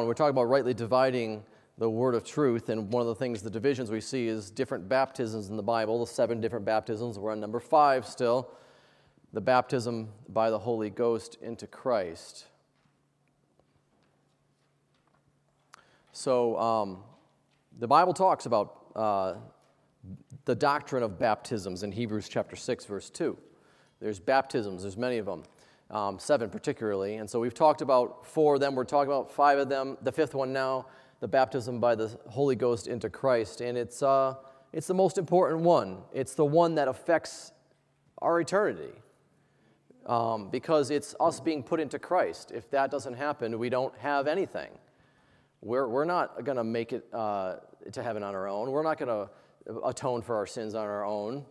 We're talking about rightly dividing the word of truth, and one of the things, the divisions we see is different baptisms in the Bible, the seven different baptisms. We're on number five still the baptism by the Holy Ghost into Christ. So, um, the Bible talks about uh, the doctrine of baptisms in Hebrews chapter 6, verse 2. There's baptisms, there's many of them, um, seven particularly. And so we've talked about four of them, we're talking about five of them. The fifth one now, the baptism by the Holy Ghost into Christ. And it's, uh, it's the most important one, it's the one that affects our eternity. Um, because it's us being put into Christ. If that doesn't happen, we don't have anything. We're, we're not going to make it uh, to heaven on our own. We're not going to atone for our sins on our own.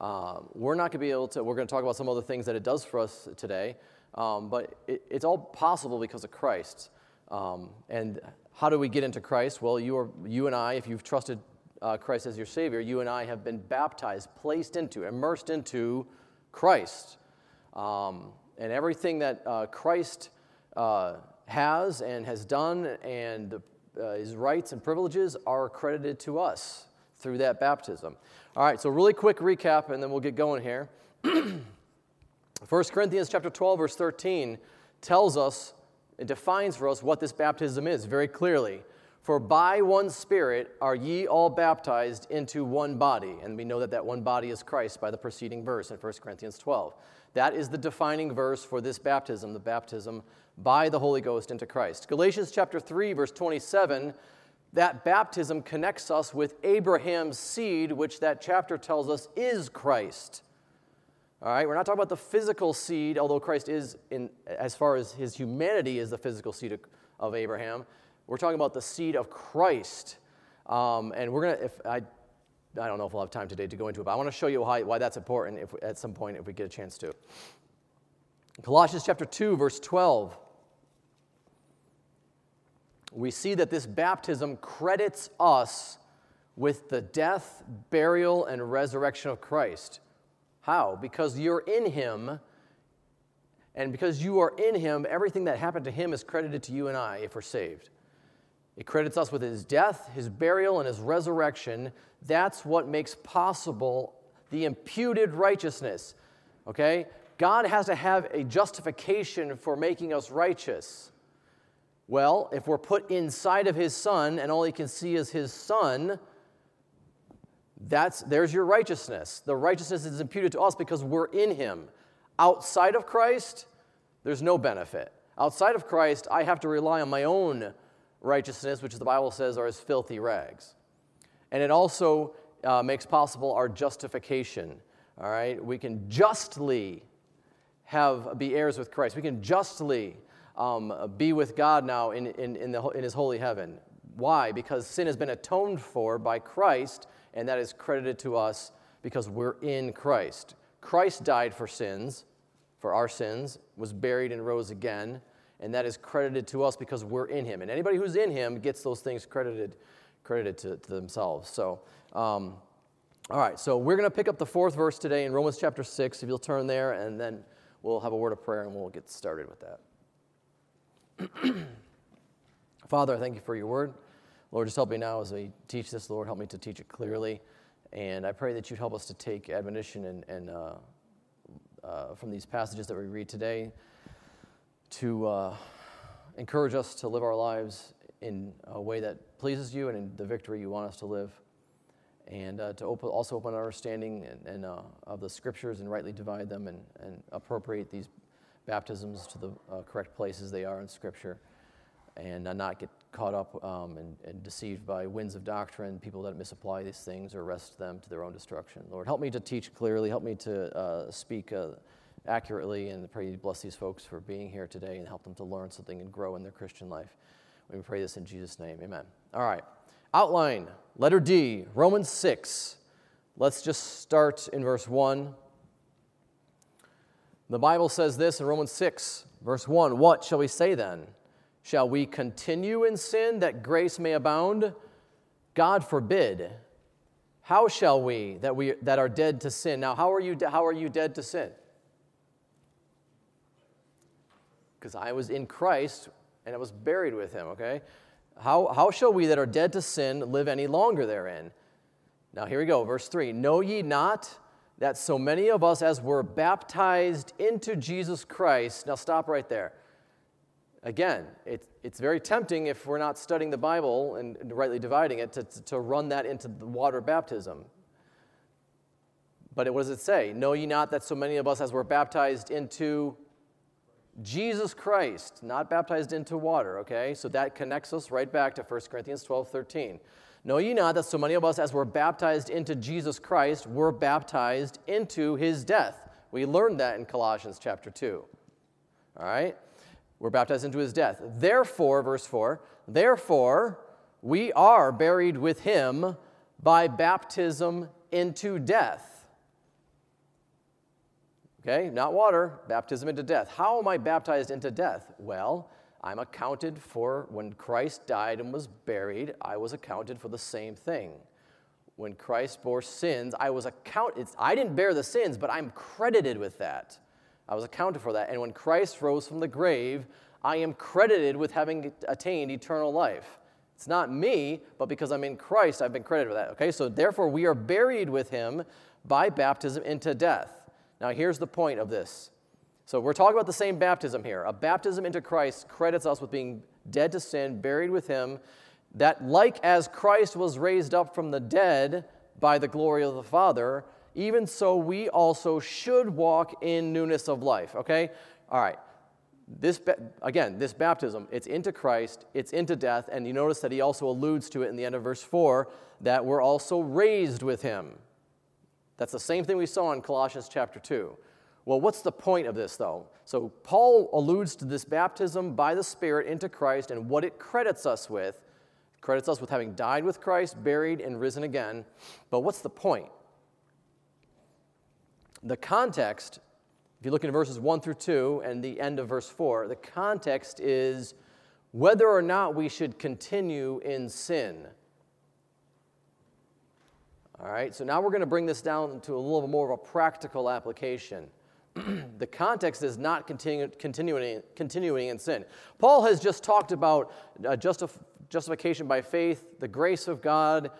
Um, we're not going to be able to, we're going to talk about some other things that it does for us today, um, but it, it's all possible because of Christ. Um, and how do we get into Christ? Well, you, are, you and I, if you've trusted uh, Christ as your Savior, you and I have been baptized, placed into, immersed into Christ. Um, and everything that uh, Christ uh, has and has done and uh, his rights and privileges are credited to us through that baptism. All right, so really quick recap and then we'll get going here. 1 Corinthians chapter 12 verse 13 tells us it defines for us what this baptism is very clearly. For by one Spirit are ye all baptized into one body. And we know that that one body is Christ by the preceding verse in 1 Corinthians 12. That is the defining verse for this baptism, the baptism by the Holy Ghost into Christ. Galatians chapter 3, verse 27, that baptism connects us with Abraham's seed, which that chapter tells us is Christ. All right, we're not talking about the physical seed, although Christ is, in, as far as his humanity, is the physical seed of, of Abraham. We're talking about the seed of Christ. Um, and we're going to, if I I don't know if we'll have time today to go into it, but I want to show you why, why that's important if, at some point if we get a chance to. Colossians chapter 2, verse 12. We see that this baptism credits us with the death, burial, and resurrection of Christ. How? Because you're in Him, and because you are in Him, everything that happened to Him is credited to you and I if we're saved. It credits us with his death, his burial, and his resurrection. That's what makes possible the imputed righteousness. Okay? God has to have a justification for making us righteous. Well, if we're put inside of his son and all he can see is his son, that's there's your righteousness. The righteousness is imputed to us because we're in him. Outside of Christ, there's no benefit. Outside of Christ, I have to rely on my own righteousness, which the Bible says are as filthy rags. And it also uh, makes possible our justification. All right, we can justly have be heirs with Christ. We can justly um, be with God now in, in, in, the, in His holy heaven. Why? Because sin has been atoned for by Christ, and that is credited to us because we're in Christ. Christ died for sins, for our sins, was buried and rose again and that is credited to us because we're in him. And anybody who's in him gets those things credited, credited to, to themselves. So, um, all right, so we're going to pick up the fourth verse today in Romans chapter 6, if you'll turn there, and then we'll have a word of prayer and we'll get started with that. Father, I thank you for your word. Lord, just help me now as we teach this. Lord, help me to teach it clearly. And I pray that you'd help us to take admonition and, and uh, uh, from these passages that we read today to uh, encourage us to live our lives in a way that pleases you and in the victory you want us to live. And uh, to open, also open our understanding and, and uh, of the scriptures and rightly divide them and, and appropriate these baptisms to the uh, correct places they are in scripture and uh, not get caught up um, and, and, deceived by winds of doctrine, people that misapply these things or wrest them to their own destruction. Lord, help me to teach clearly. Help me to uh, speak uh, accurately and pray you bless these folks for being here today and help them to learn something and grow in their Christian life. We pray this in Jesus' name. Amen. All right. Outline, letter D, Romans 6. Let's just start in verse 1. The Bible says this in Romans 6, verse 1 What shall we say then? Shall we continue in sin that grace may abound? God forbid. How shall we that, we that are dead to sin? Now, how are you, how are you dead to sin? because I was in Christ and I was buried with him, okay? How, how shall we that are dead to sin live any longer therein? Now, here we go, verse 3 Know ye not that so many of us as were baptized into Jesus Christ, now stop right there. Again, it, it's very tempting if we're not studying the Bible and rightly dividing it to, to run that into the water baptism. But what does it say? Know ye not that so many of us as were baptized into Jesus Christ, not baptized into water, okay? So that connects us right back to 1 Corinthians 12 13. Know ye not that so many of us, as were baptized into Jesus Christ, were baptized into his death? We learned that in Colossians chapter 2. All right? We're baptized into his death. Therefore, verse 4, therefore, we are buried with him by baptism into death. Okay, not water, baptism into death. How am I baptized into death? Well, I'm accounted for when Christ died and was buried, I was accounted for the same thing. When Christ bore sins, I was accounted, I didn't bear the sins, but I'm credited with that. I was accounted for that. And when Christ rose from the grave, I am credited with having attained eternal life. It's not me, but because I'm in Christ, I've been credited with that. Okay, so therefore we are buried with him by baptism into death. Now here's the point of this so we're talking about the same baptism here. A baptism into Christ credits us with being dead to sin, buried with him, that like as Christ was raised up from the dead by the glory of the Father, even so we also should walk in newness of life. Okay? All right. This again, this baptism, it's into Christ, it's into death, and you notice that he also alludes to it in the end of verse 4 that we're also raised with him. That's the same thing we saw in Colossians chapter 2. Well, what's the point of this, though? So, Paul alludes to this baptism by the Spirit into Christ and what it credits us with. It credits us with having died with Christ, buried, and risen again. But what's the point? The context, if you look in verses 1 through 2 and the end of verse 4, the context is whether or not we should continue in sin. All right, so now we're going to bring this down to a little more of a practical application. the context is not continue, continuing, continuing in sin. Paul has just talked about uh, justif- justification by faith, the grace of God,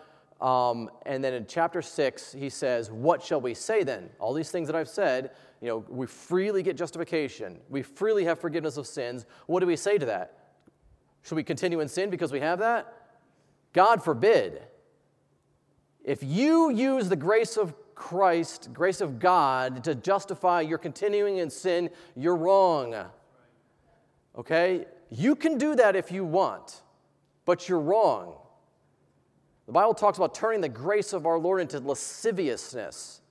um, and then in chapter 6, he says, What shall we say then? All these things that I've said, you know, we freely get justification, we freely have forgiveness of sins. What do we say to that? Should we continue in sin because we have that? God forbid. If you use the grace of Christ, grace of God, to justify your continuing in sin, you're wrong. Okay? You can do that if you want, but you're wrong. The Bible talks about turning the grace of our Lord into lasciviousness,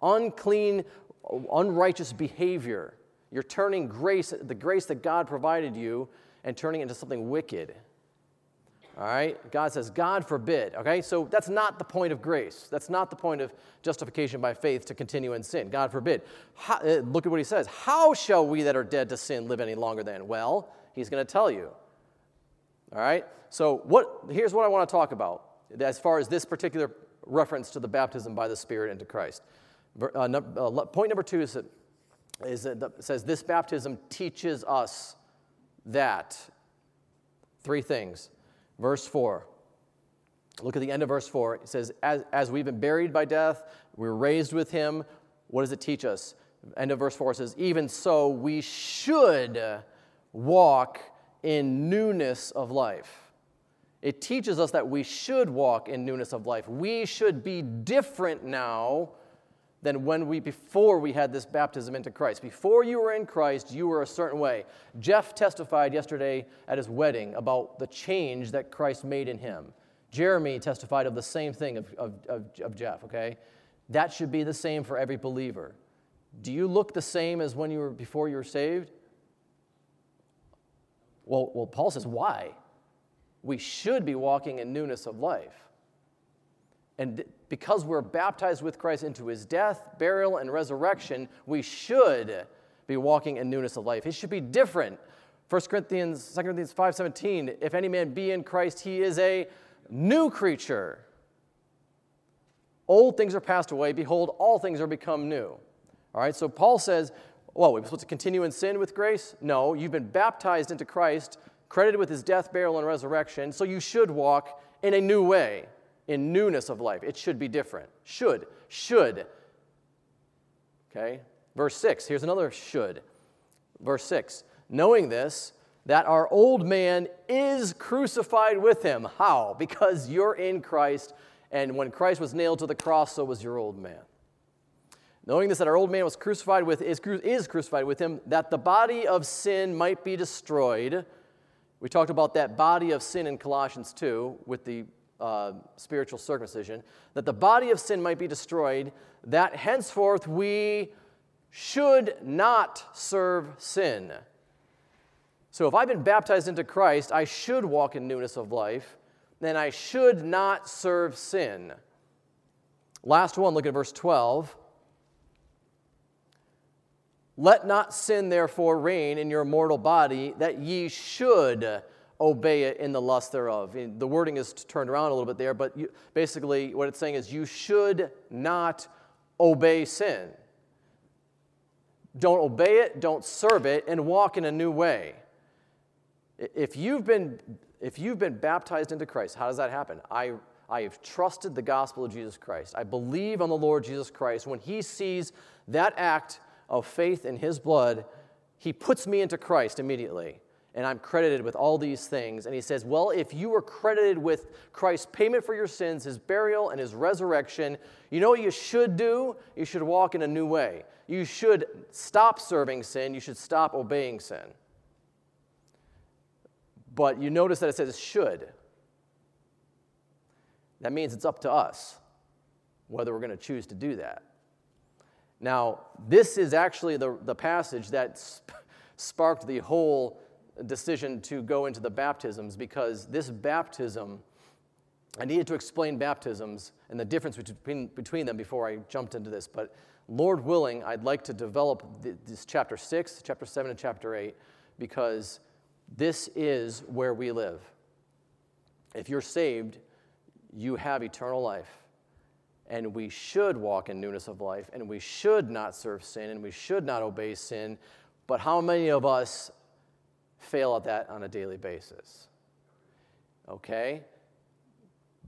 unclean, unrighteous behavior. You're turning grace, the grace that God provided you, and turning it into something wicked. All right? God says, God forbid. Okay? So that's not the point of grace. That's not the point of justification by faith to continue in sin. God forbid. How, uh, look at what he says. How shall we that are dead to sin live any longer then? Well, he's going to tell you. All right? So what, here's what I want to talk about as far as this particular reference to the baptism by the Spirit into Christ. Uh, no, uh, point number two is that, is that the, says this baptism teaches us that. Three things. Verse 4. Look at the end of verse 4. It says, as, as we've been buried by death, we're raised with him. What does it teach us? End of verse 4 says, Even so, we should walk in newness of life. It teaches us that we should walk in newness of life. We should be different now than when we before we had this baptism into Christ. Before you were in Christ, you were a certain way. Jeff testified yesterday at his wedding about the change that Christ made in him. Jeremy testified of the same thing of, of, of, of Jeff, okay? That should be the same for every believer. Do you look the same as when you were before you were saved? Well, well, Paul says, why? We should be walking in newness of life. And because we're baptized with Christ into his death, burial, and resurrection, we should be walking in newness of life. It should be different. 1 Corinthians, 2 Corinthians 5.17, if any man be in Christ, he is a new creature. Old things are passed away. Behold, all things are become new. All right, so Paul says, well, we're supposed to continue in sin with grace? No, you've been baptized into Christ credited with his death, burial, and resurrection. So you should walk in a new way, in newness of life. It should be different. Should, should. Okay? Verse 6, here's another should. Verse 6, knowing this, that our old man is crucified with him. How? Because you're in Christ, and when Christ was nailed to the cross, so was your old man. Knowing this, that our old man was crucified with, is, is crucified with him, that the body of sin might be destroyed. We talked about that body of sin in Colossians 2 with the uh, spiritual circumcision, that the body of sin might be destroyed, that henceforth we should not serve sin. So if I've been baptized into Christ, I should walk in newness of life, then I should not serve sin. Last one, look at verse 12. Let not sin therefore reign in your mortal body, that ye should obey it in the lust thereof. The wording is turned around a little bit there, but you, basically what it's saying is you should not obey sin. Don't obey it, don't serve it, and walk in a new way. If you've been, if you've been baptized into Christ, how does that happen? I, I have trusted the gospel of Jesus Christ. I believe on the Lord Jesus Christ. When He sees that act of faith in His blood, He puts me into Christ immediately. And I'm credited with all these things. And He says, Well, if you were credited with Christ's payment for your sins, His burial, and His resurrection, you know what you should do? You should walk in a new way. You should stop serving sin. You should stop obeying sin. But you notice that it says should. That means it's up to us whether we're going to choose to do that. Now, this is actually the, the passage that sp- sparked the whole decision to go into the baptisms because this baptism, I needed to explain baptisms and the difference between, between them before I jumped into this. But Lord willing, I'd like to develop this chapter 6, chapter 7, and chapter 8 because this is where we live. If you're saved, you have eternal life. And we should walk in newness of life, and we should not serve sin, and we should not obey sin. But how many of us fail at that on a daily basis? Okay?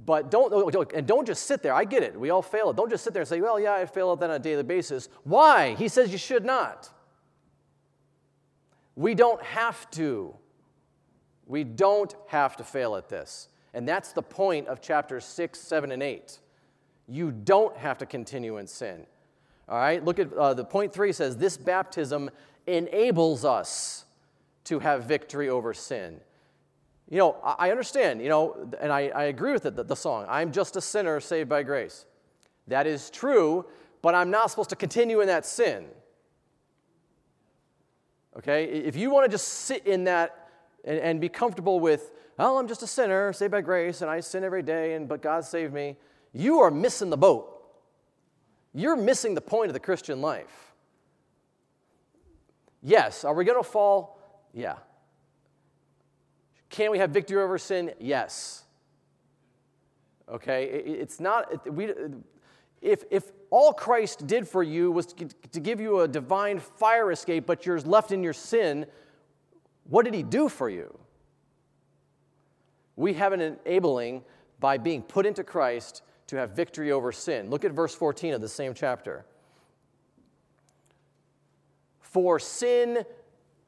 But don't, and don't just sit there. I get it. We all fail it. Don't just sit there and say, well, yeah, I fail at that on a daily basis. Why? He says you should not. We don't have to. We don't have to fail at this. And that's the point of chapters 6, 7, and 8. You don't have to continue in sin. All right, look at uh, the point three says this baptism enables us to have victory over sin. You know, I understand, you know, and I, I agree with it, the, the song, I'm just a sinner saved by grace. That is true, but I'm not supposed to continue in that sin. Okay? If you want to just sit in that and, and be comfortable with, well, I'm just a sinner, saved by grace, and I sin every day, and but God saved me, you are missing the boat. You're missing the point of the Christian life. Yes, are we going to fall? Yeah. Can we have victory over sin? Yes. Okay, it's not, we, if, if all Christ did for you was to give you a divine fire escape, but you're left in your sin, what did he do for you? We have an enabling by being put into Christ to have victory over sin. Look at verse 14 of the same chapter. For sin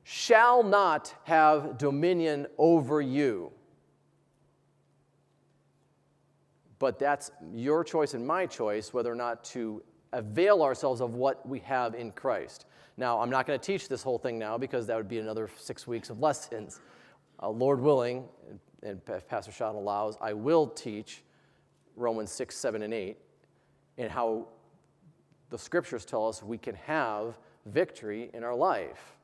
shall not have dominion over you. But that's your choice and my choice whether or not to avail ourselves of what we have in Christ. Now, I'm not going to teach this whole thing now because that would be another six weeks of lessons. Uh, Lord willing, and if Pastor Sean allows, I will teach Romans 6, 7, and 8 and how the scriptures tell us we can have victory in our life.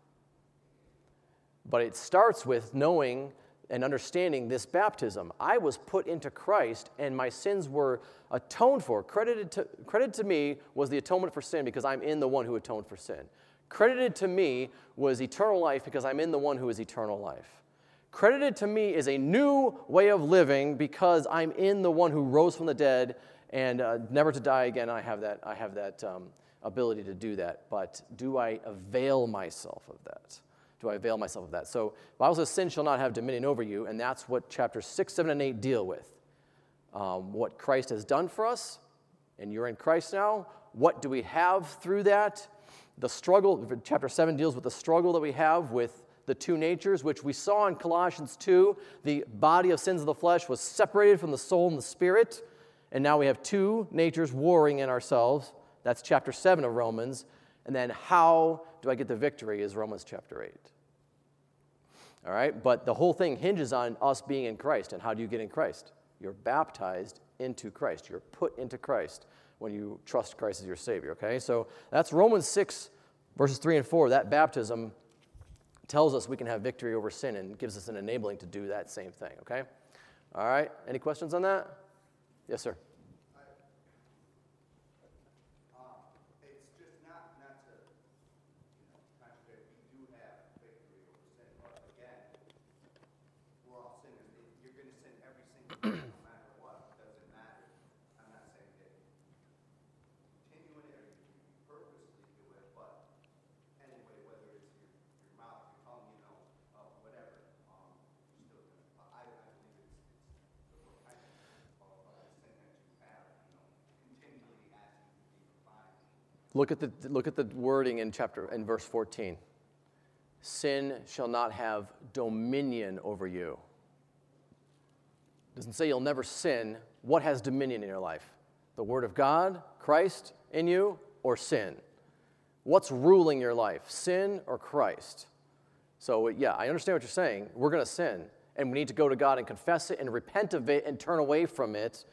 But it starts with knowing and understanding this baptism. I was put into Christ and my sins were atoned for. Credited to, credited to me was the atonement for sin because I'm in the one who atoned for sin. Credited to me was eternal life because I'm in the one who is eternal life. Credited to me is a new way of living because I'm in the one who rose from the dead and uh, never to die again. I have that, I have that um, ability to do that. But do I avail myself of that? Do I avail myself of that? So, Bible says sin shall not have dominion over you, and that's what chapters 6, 7, and 8 deal with. Um, what Christ has done for us, and you're in Christ now. What do we have through that? The struggle, chapter 7 deals with the struggle that we have with the two natures, which we saw in Colossians 2. The body of sins of the flesh was separated from the soul and the spirit, and now we have two natures warring in ourselves. That's chapter 7 of Romans. And then, how do I get the victory is Romans chapter 8. All right, but the whole thing hinges on us being in Christ. And how do you get in Christ? You're baptized into Christ, you're put into Christ when you trust Christ as your Savior, okay? So that's Romans 6, verses 3 and 4. That baptism tells us we can have victory over sin and gives us an enabling to do that same thing, okay? All right, any questions on that? Yes, sir. Look at the, look at the wording in chapter in verse 14. Sin shall not have dominion over you. It doesn't say you'll never sin. What has dominion in your life? The Word of God, Christ in you, or sin? What's ruling your life, sin or Christ? So, yeah, I understand what you're saying. We're going to sin, and we need to go to God and confess it and repent of it and turn away from it.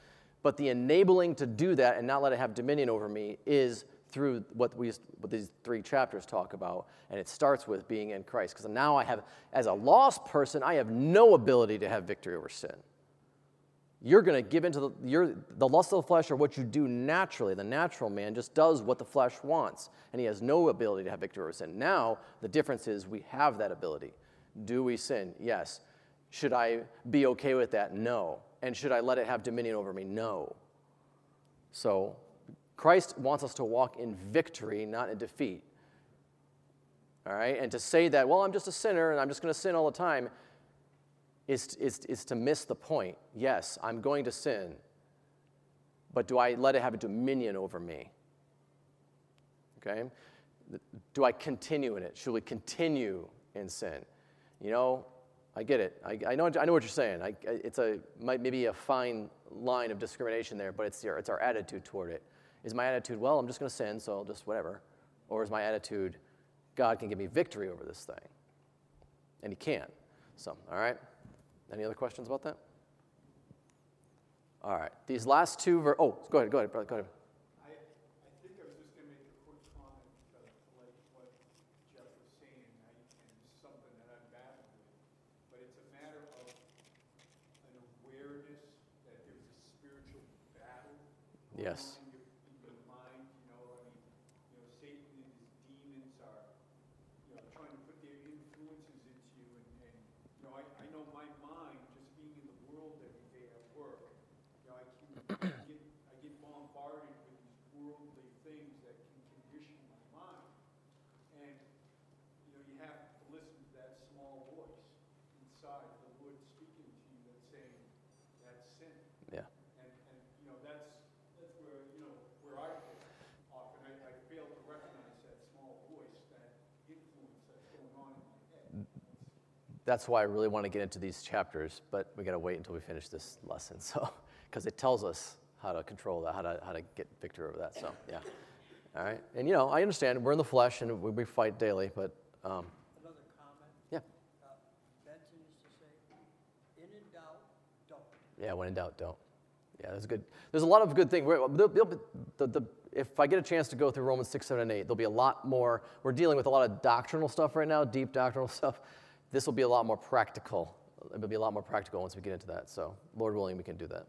But the enabling to do that and not let it have dominion over me is through what, we, what these three chapters talk about, and it starts with being in Christ. Because now I have, as a lost person, I have no ability to have victory over sin. You're going to give into the, the lust of the flesh or what you do naturally. The natural man just does what the flesh wants, and he has no ability to have victory over sin. Now, the difference is we have that ability. Do we sin? Yes. Should I be okay with that? No. And should I let it have dominion over me? No. So Christ wants us to walk in victory, not in defeat. All right? And to say that, well, I'm just a sinner and I'm just going to sin all the time, is, is, is to miss the point. Yes, I'm going to sin, but do I let it have a dominion over me? Okay? Do I continue in it? Should we continue in sin? You know, I get it. I, I, know, I know what you're saying. I, it's a, might maybe a fine line of discrimination there, but it's, your, it's our attitude toward it. Is my attitude, well, I'm just going to sin, so I'll just whatever? Or is my attitude, God can give me victory over this thing? And He can. So, all right. Any other questions about that? All right. These last two, ver- oh, go ahead, go ahead, brother, go ahead. I think I was just going to make a quick comment, like what Jeff was saying, and something that I'm battling with. But it's a matter of an awareness that there's a spiritual battle. Yes. That's why I really want to get into these chapters, but we got to wait until we finish this lesson. So, because it tells us how to control that, how to, how to get victory over that. So, yeah. All right. And, you know, I understand we're in the flesh and we, we fight daily, but. Um, Another comment? Yeah. Uh, Benson used to say, in doubt, don't. Yeah, when in doubt, don't. Yeah, that's good. There's a lot of good things. The, the, if I get a chance to go through Romans 6, 7, and 8, there'll be a lot more. We're dealing with a lot of doctrinal stuff right now, deep doctrinal stuff this will be a lot more practical. It'll be a lot more practical once we get into that. So, Lord willing, we can do that.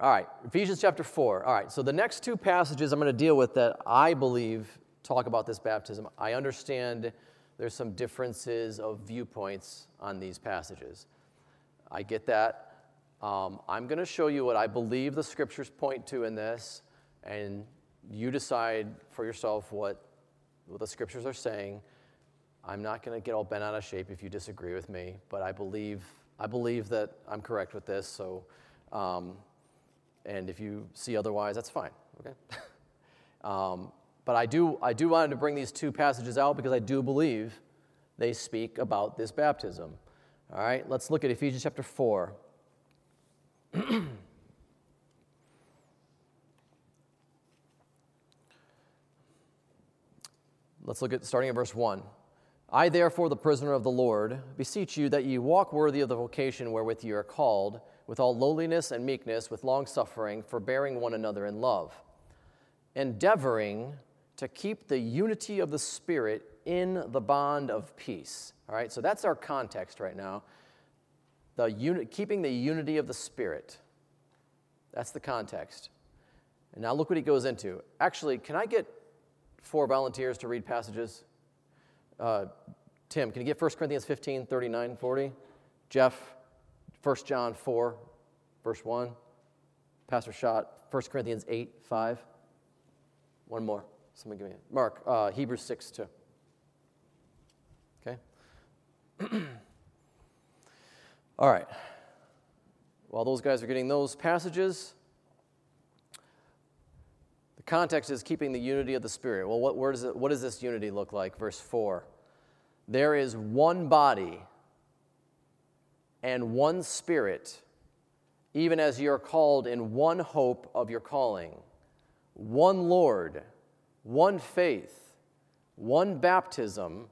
All right, Ephesians chapter 4. All right, so the next two passages I'm going to deal with that I believe talk about this baptism. I understand there's some differences of viewpoints on these passages. I get that. Um, I'm going to show you what I believe the scriptures point to in this, and you decide for yourself what, what the scriptures are saying. I'm not going to get all bent out of shape if you disagree with me, but I believe, I believe that I'm correct with this. So, um, and if you see otherwise, that's fine. Okay. um, but I do, I do want to bring these two passages out because I do believe they speak about this baptism. All right, let's look at Ephesians chapter 4. let's look at starting at verse 1. I, therefore, the prisoner of the Lord, beseech you that ye walk worthy of the vocation wherewith ye are called, with all lowliness and meekness, with long suffering, forbearing one another in love, endeavoring to keep the unity of the Spirit in the bond of peace. All right, so that's our context right now. The uni- keeping the unity of the Spirit. That's the context. And now look what he goes into. Actually, can I get four volunteers to read passages? Uh, Tim, can you get 1 Corinthians 15, 39, 40? Jeff, 1 John 4, verse 1. Pastor Schott, 1 Corinthians 8, 5. One more. Somebody give me it. Mark, uh, Hebrews 6, 2. Okay? All right. While those guys are getting those passages, context is keeping the unity of the Spirit. Well, what, where does it, what does this unity look like? Verse 4. There is one body and one Spirit, even as you are called in one hope of your calling, one Lord, one faith, one baptism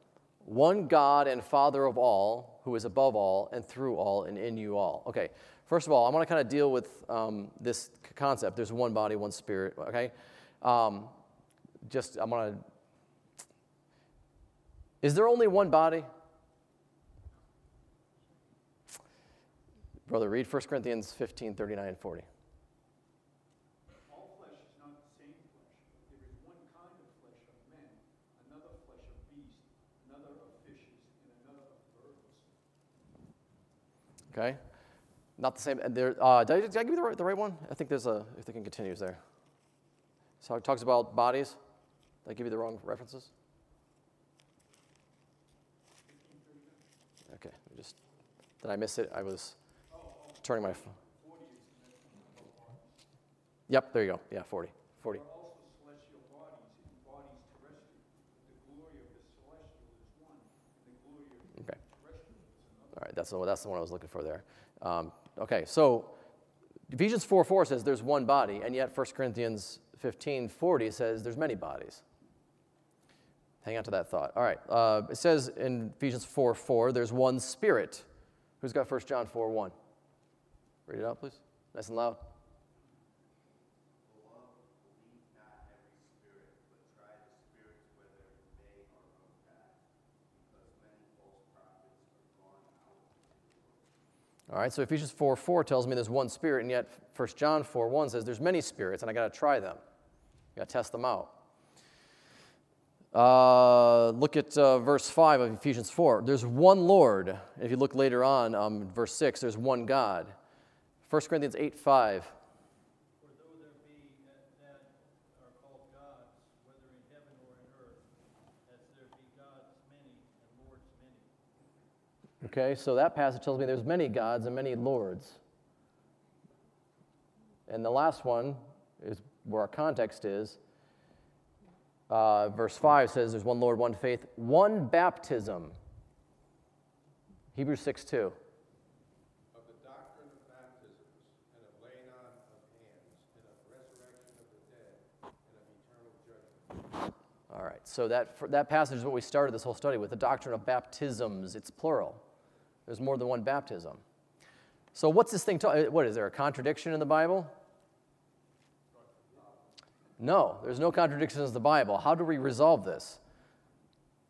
one God and Father of all, who is above all and through all and in you all. Okay, first of all, I want to kind of deal with um, this concept. There's one body, one spirit, okay? Um, just, I'm going to. Is there only one body? Brother, read 1 Corinthians 15, 39, and 40. Okay? Not the same. And there, uh, did, I, did I give you the right, the right one? I think there's a, if the can continues there. So it talks about bodies. Did I give you the wrong references? Okay, just, did I miss it? I was turning my phone. Yep, there you go. Yeah, 40. 40. All right, that's the, that's the one I was looking for there. Um, okay, so Ephesians 4 4 says there's one body, and yet 1 Corinthians 15 40 says there's many bodies. Hang on to that thought. All right, uh, it says in Ephesians 4 4, there's one spirit. Who's got 1 John 4 1? Read it out, please. Nice and loud. All right, so Ephesians 4 4 tells me there's one spirit, and yet 1 John 4 1 says there's many spirits, and I got to try them. I got to test them out. Uh, look at uh, verse 5 of Ephesians 4. There's one Lord. If you look later on, um, verse 6, there's one God. 1 Corinthians 8 5. Okay, so that passage tells me there's many gods and many lords. And the last one is where our context is. Uh, verse 5 says there's one Lord, one faith, one baptism. Hebrews 6 2. Of the doctrine of baptisms, and of laying on of hands, and of resurrection of the dead, and of eternal judgment. All right, so that, that passage is what we started this whole study with the doctrine of baptisms. It's plural. There's more than one baptism. So, what's this thing? Ta- what is there a contradiction in the Bible? No, there's no contradictions in the Bible. How do we resolve this?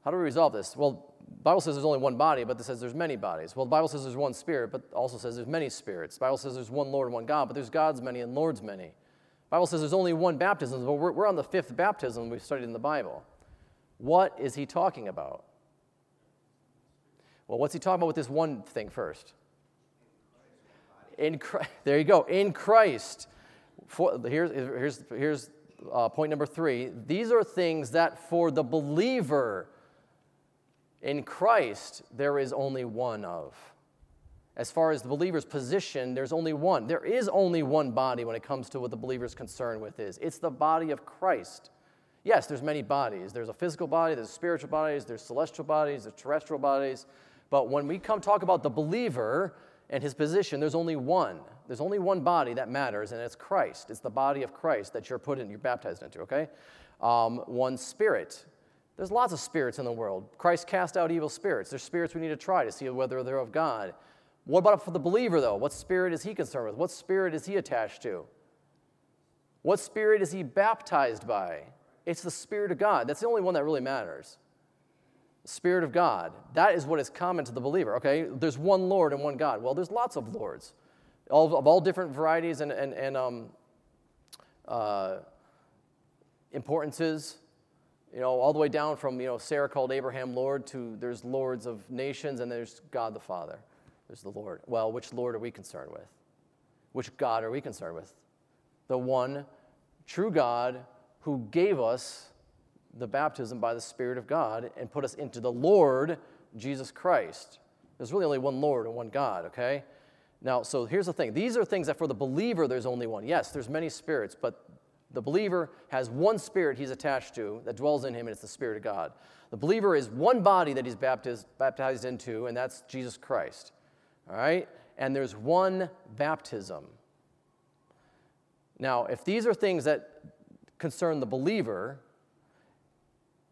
How do we resolve this? Well, Bible says there's only one body, but it says there's many bodies. Well, the Bible says there's one spirit, but also says there's many spirits. The Bible says there's one Lord, and one God, but there's God's many and Lord's many. The Bible says there's only one baptism, but we're, we're on the fifth baptism we've studied in the Bible. What is he talking about? Well, what's he talking about with this one thing first? In Christ, there you go. In Christ. For, here's here's, here's uh, point number three. These are things that for the believer In Christ, there is only one of. As far as the believer's position, there's only one. There is only one body when it comes to what the believer's concerned with is. It's the body of Christ. Yes, there's many bodies. There's a physical body, there's spiritual bodies, there's celestial bodies, there's terrestrial bodies. But when we come talk about the believer and his position, there's only one. There's only one body that matters, and it's Christ. It's the body of Christ that you're put in, you're baptized into, okay? Um, one spirit. There's lots of spirits in the world. Christ cast out evil spirits. There's spirits we need to try to see whether they're of God. What about for the believer, though? What spirit is he concerned with? What spirit is he attached to? What spirit is he baptized by? It's the Spirit of God. That's the only one that really matters. Spirit of God. That is what is common to the believer. Okay, there's one Lord and one God. Well, there's lots of lords, all, of all different varieties and, and, and um, uh, importances. You know, all the way down from you know Sarah called Abraham Lord to there's lords of nations and there's God the Father. There's the Lord. Well, which Lord are we concerned with? Which God are we concerned with? The one true God who gave us the baptism by the Spirit of God and put us into the Lord Jesus Christ. There's really only one Lord and one God, okay? Now, so here's the thing. These are things that for the believer, there's only one. Yes, there's many spirits, but the believer has one spirit he's attached to that dwells in him, and it's the Spirit of God. The believer is one body that he's baptized, baptized into, and that's Jesus Christ. All right? And there's one baptism. Now, if these are things that concern the believer,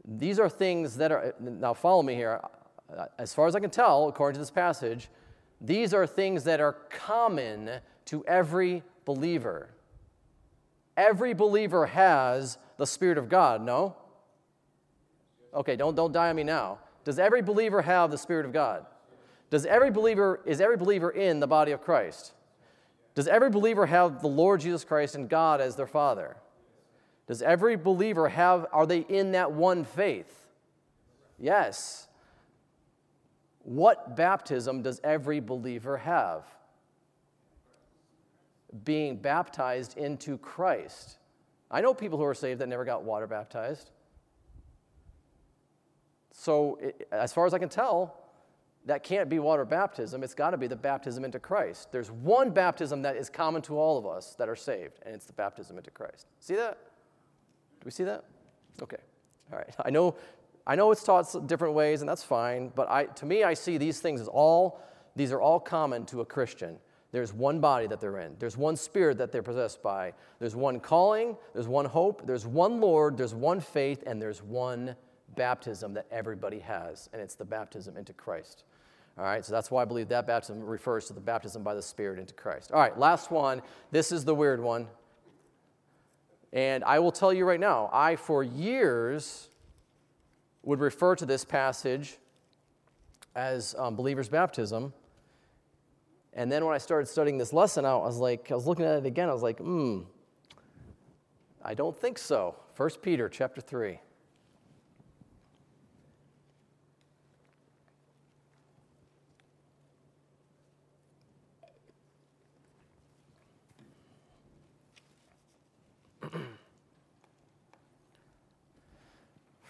these are things that are, now follow me here. As far as I can tell, according to this passage, these are things that are common to every believer. Every believer has the Spirit of God, no? Okay, don't, don't die on me now. Does every believer have the Spirit of God? Does every believer, is every believer in the body of Christ? Does every believer have the Lord Jesus Christ and God as their Father? Does every believer have, are they in that one faith? Yes. What baptism does every believer have? Being baptized into Christ. I know people who are saved that never got water baptized. So, as far as I can tell, that can't be water baptism. It's got to be the baptism into Christ. There's one baptism that is common to all of us that are saved, and it's the baptism into Christ. See that? Do we see that? Okay. All right. I know, I know it's taught different ways, and that's fine, but I, to me, I see these things as all, these are all common to a Christian. There's one body that they're in. There's one spirit that they're possessed by. There's one calling. There's one hope. There's one Lord. There's one faith. And there's one baptism that everybody has. And it's the baptism into Christ. All right, so that's why I believe that baptism refers to the baptism by the Spirit into Christ. All right, last one. This is the weird one. And I will tell you right now, I, for years, would refer to this passage as um, believer's baptism. And then when I started studying this lesson out, I was like, I was looking at it again, I was like, hmm, I don't think so. 1 Peter chapter 3.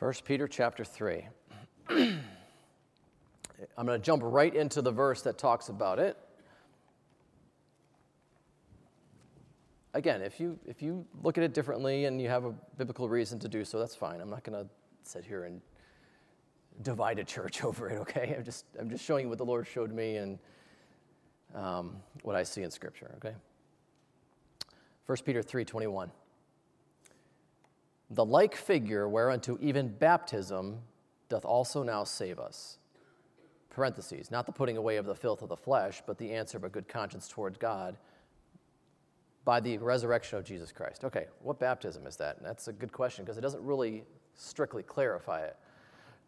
1 Peter chapter 3. I'm going to jump right into the verse that talks about it. Again, if you, if you look at it differently and you have a biblical reason to do so, that's fine. I'm not going to sit here and divide a church over it, okay? I'm just, I'm just showing you what the Lord showed me and um, what I see in Scripture, okay? 1 Peter 3 21 the like figure whereunto even baptism doth also now save us. Parentheses, not the putting away of the filth of the flesh, but the answer of a good conscience toward God by the resurrection of Jesus Christ. Okay, what baptism is that? And that's a good question because it doesn't really strictly clarify it.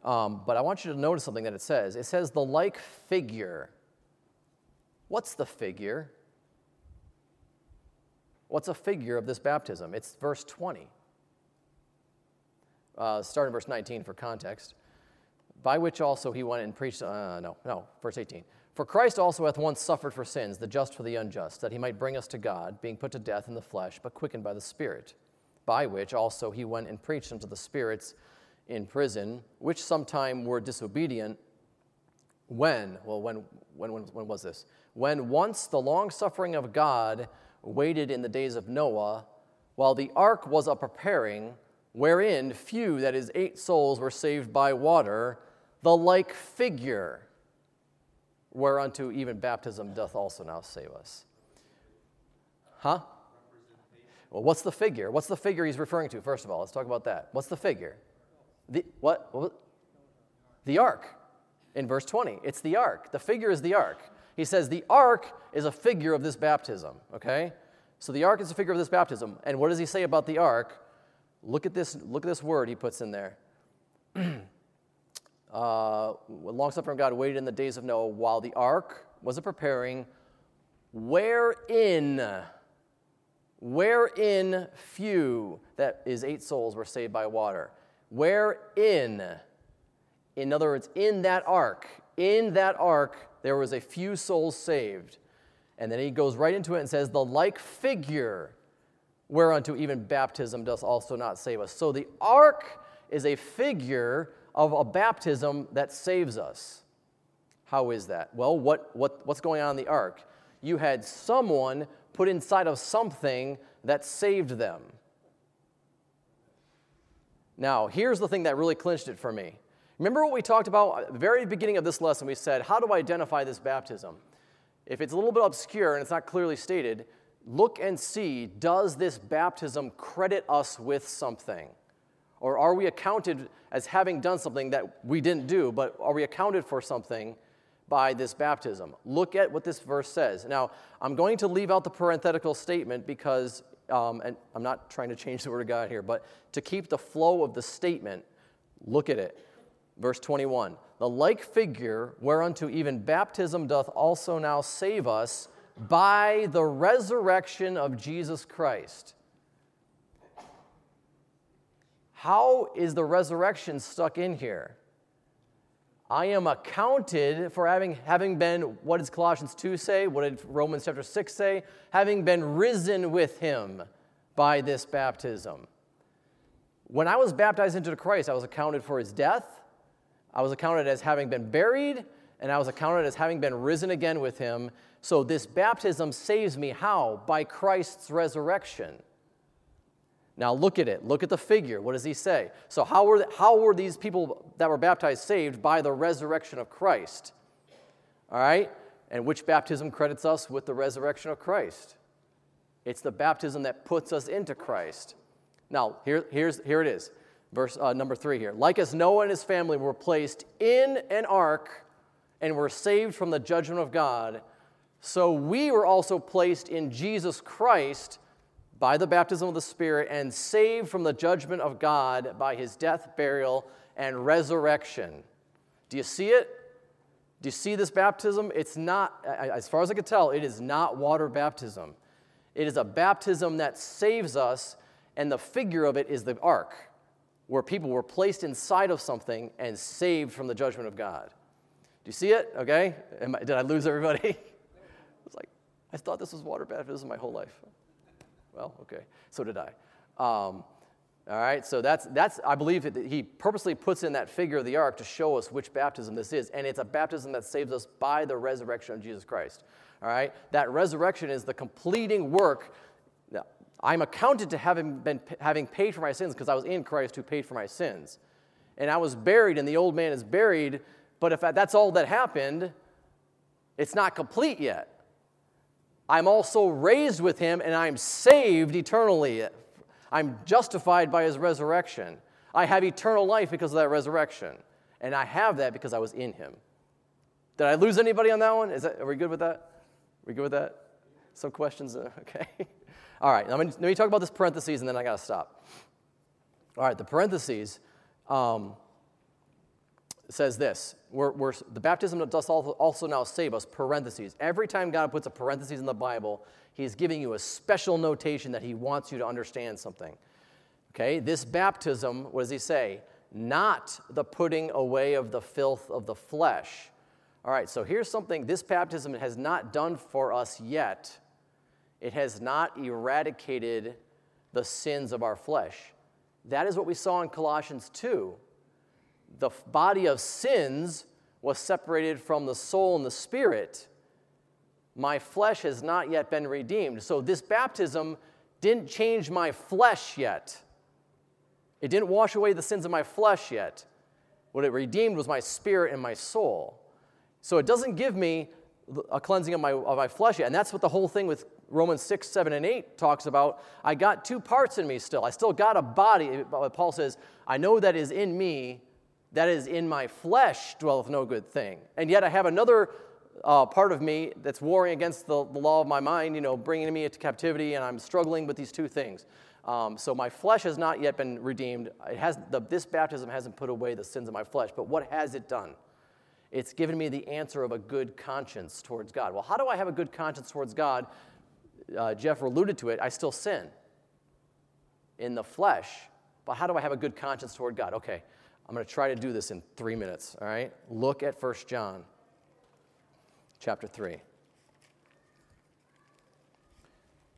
Um, but I want you to notice something that it says. It says the like figure. What's the figure? What's a figure of this baptism? It's verse 20. Uh, start in verse 19 for context. By which also he went and preached, uh, no, no, verse 18. For Christ also hath once suffered for sins, the just for the unjust, that he might bring us to God, being put to death in the flesh, but quickened by the Spirit. By which also he went and preached unto the spirits in prison, which sometime were disobedient, When? Well, when, when, when, when was this? When once the long suffering of God waited in the days of Noah, while the ark was a preparing, wherein few, that is, eight souls, were saved by water, the like figure whereunto even baptism doth also now save us. Huh? Well, what's the figure? What's the figure he's referring to, first of all? Let's talk about that. What's the figure? The, what? what? The ark in verse 20. It's the ark. The figure is the ark. He says the ark is a figure of this baptism, okay? So the ark is a figure of this baptism. And what does he say about the ark? Look at this, look at this word he puts in there. uh, long suffering God waited in the days of Noah while the ark was preparing, wherein, wherein few, that is eight souls, were saved by water. Wherein, in other words, in that ark, in that ark, there was a few souls saved. And then he goes right into it and says, the like figure whereunto even baptism does also not save us. So the ark is a figure of a baptism that saves us. How is that? Well, what, what, what's going on in the ark? You had someone put inside of something that saved them. Now, here's the thing that really clinched it for me. Remember what we talked about at the very beginning of this lesson? We said, How do I identify this baptism? If it's a little bit obscure and it's not clearly stated, look and see does this baptism credit us with something? Or are we accounted as having done something that we didn't do, but are we accounted for something by this baptism? Look at what this verse says. Now, I'm going to leave out the parenthetical statement because, um, and I'm not trying to change the word of God here, but to keep the flow of the statement, look at it. Verse 21 The like figure whereunto even baptism doth also now save us by the resurrection of Jesus Christ. How is the resurrection stuck in here? I am accounted for having, having been, what does Colossians 2 say? What did Romans chapter 6 say? Having been risen with him by this baptism. When I was baptized into Christ, I was accounted for his death, I was accounted as having been buried, and I was accounted as having been risen again with him. So this baptism saves me how? By Christ's resurrection. Now look at it. Look at the figure. What does he say? So, how were, how were these people that were baptized saved? By the resurrection of Christ. All right? And which baptism credits us with the resurrection of Christ? It's the baptism that puts us into Christ. Now, here, here's, here it is. Verse uh, number three here. Like as Noah and his family were placed in an ark and were saved from the judgment of God, so we were also placed in Jesus Christ by the baptism of the Spirit and saved from the judgment of God by his death, burial, and resurrection. Do you see it? Do you see this baptism? It's not, as far as I can tell, it is not water baptism. It is a baptism that saves us, and the figure of it is the ark, where people were placed inside of something and saved from the judgment of God. Do you see it? Okay? I, did I lose everybody? it's like, I thought this was water baptism my whole life. Well, okay, so did I. Um, all right, so that's, that's I believe that he purposely puts in that figure of the ark to show us which baptism this is. And it's a baptism that saves us by the resurrection of Jesus Christ. All right, that resurrection is the completing work. I'm accounted to having, been, having paid for my sins because I was in Christ who paid for my sins. And I was buried, and the old man is buried. But if that's all that happened, it's not complete yet. I'm also raised with him and I'm saved eternally. I'm justified by his resurrection. I have eternal life because of that resurrection. And I have that because I was in him. Did I lose anybody on that one? Is that, are we good with that? Are we good with that? Some questions? Okay. All right, me, let me talk about this parentheses and then I got to stop. All right, the parentheses. Um, says this we're, we're, the baptism does also now save us, parentheses. Every time God puts a parenthesis in the Bible, He's giving you a special notation that He wants you to understand something. Okay, this baptism, what does He say? Not the putting away of the filth of the flesh. All right, so here's something this baptism has not done for us yet. It has not eradicated the sins of our flesh. That is what we saw in Colossians 2 the body of sins was separated from the soul and the spirit, my flesh has not yet been redeemed. So this baptism didn't change my flesh yet. It didn't wash away the sins of my flesh yet. What it redeemed was my spirit and my soul. So it doesn't give me a cleansing of my, of my flesh yet. And that's what the whole thing with Romans 6, 7, and 8 talks about. I got two parts in me still. I still got a body. Paul says, I know that is in me, that is in my flesh dwelleth no good thing. And yet I have another uh, part of me that's warring against the, the law of my mind, you know, bringing me into captivity, and I'm struggling with these two things. Um, so my flesh has not yet been redeemed. It has, the, this baptism hasn't put away the sins of my flesh. But what has it done? It's given me the answer of a good conscience towards God. Well, how do I have a good conscience towards God? Uh, Jeff alluded to it. I still sin in the flesh. But how do I have a good conscience toward God? Okay, I'm going to try to do this in three minutes, all right? Look at 1 John chapter 3.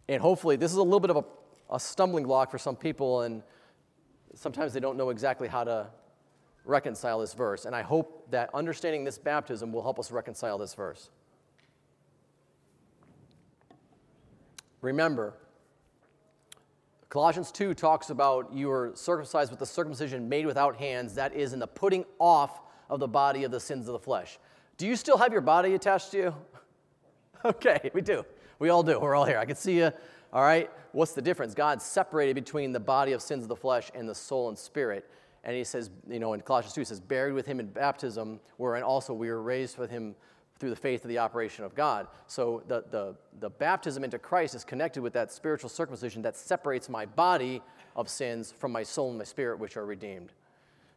And hopefully, this is a little bit of a, a stumbling block for some people, and sometimes they don't know exactly how to reconcile this verse. And I hope that understanding this baptism will help us reconcile this verse. Remember, Colossians 2 talks about you are circumcised with the circumcision made without hands, that is, in the putting off of the body of the sins of the flesh. Do you still have your body attached to you? okay, we do. We all do. We're all here. I can see you. All right. What's the difference? God separated between the body of sins of the flesh and the soul and spirit. And he says, you know, in Colossians 2, he says, buried with him in baptism, wherein also we were raised with him through the faith of the operation of God. So the, the, the baptism into Christ is connected with that spiritual circumcision that separates my body of sins from my soul and my spirit, which are redeemed.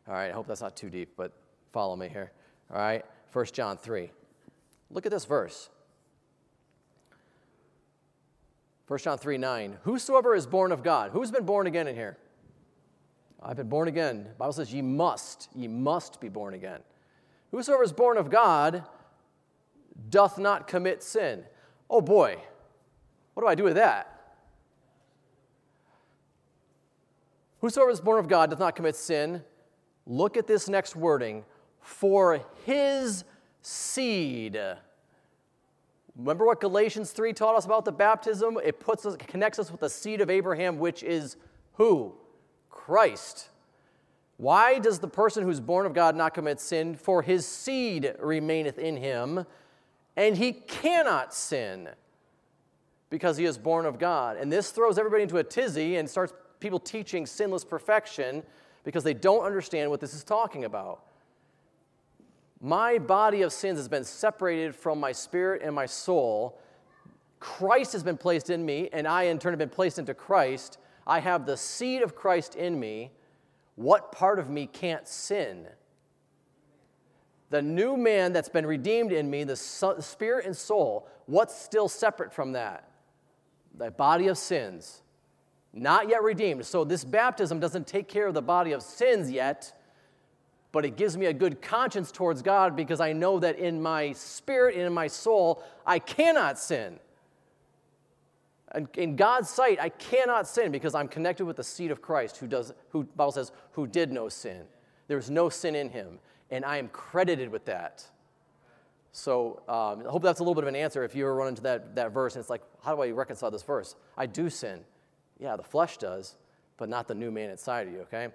All right, I hope that's not too deep, but follow me here. All right, 1 John 3. Look at this verse. 1 John 3 9. Whosoever is born of God, who's been born again in here? I've been born again. The Bible says ye must, ye must be born again. Whosoever is born of God doth not commit sin. Oh boy, what do I do with that? Whosoever is born of God doth not commit sin. Look at this next wording for his seed. Remember what Galatians 3 taught us about the baptism? It puts us, connects us with the seed of Abraham, which is who? Christ. Why does the person who's born of God not commit sin? For his seed remaineth in him, and he cannot sin because he is born of God. And this throws everybody into a tizzy and starts people teaching sinless perfection because they don't understand what this is talking about. My body of sins has been separated from my spirit and my soul. Christ has been placed in me, and I in turn have been placed into Christ. I have the seed of Christ in me. What part of me can't sin? The new man that's been redeemed in me, the spirit and soul, what's still separate from that? The body of sins, not yet redeemed. So this baptism doesn't take care of the body of sins yet, but it gives me a good conscience towards God because I know that in my spirit and in my soul, I cannot sin. In God's sight, I cannot sin because I'm connected with the seed of Christ who does, who Bible says, who did no sin. There's no sin in him and I am credited with that. So um, I hope that's a little bit of an answer if you ever run into that, that verse and it's like, how do I reconcile this verse? I do sin. Yeah, the flesh does, but not the new man inside of you, okay?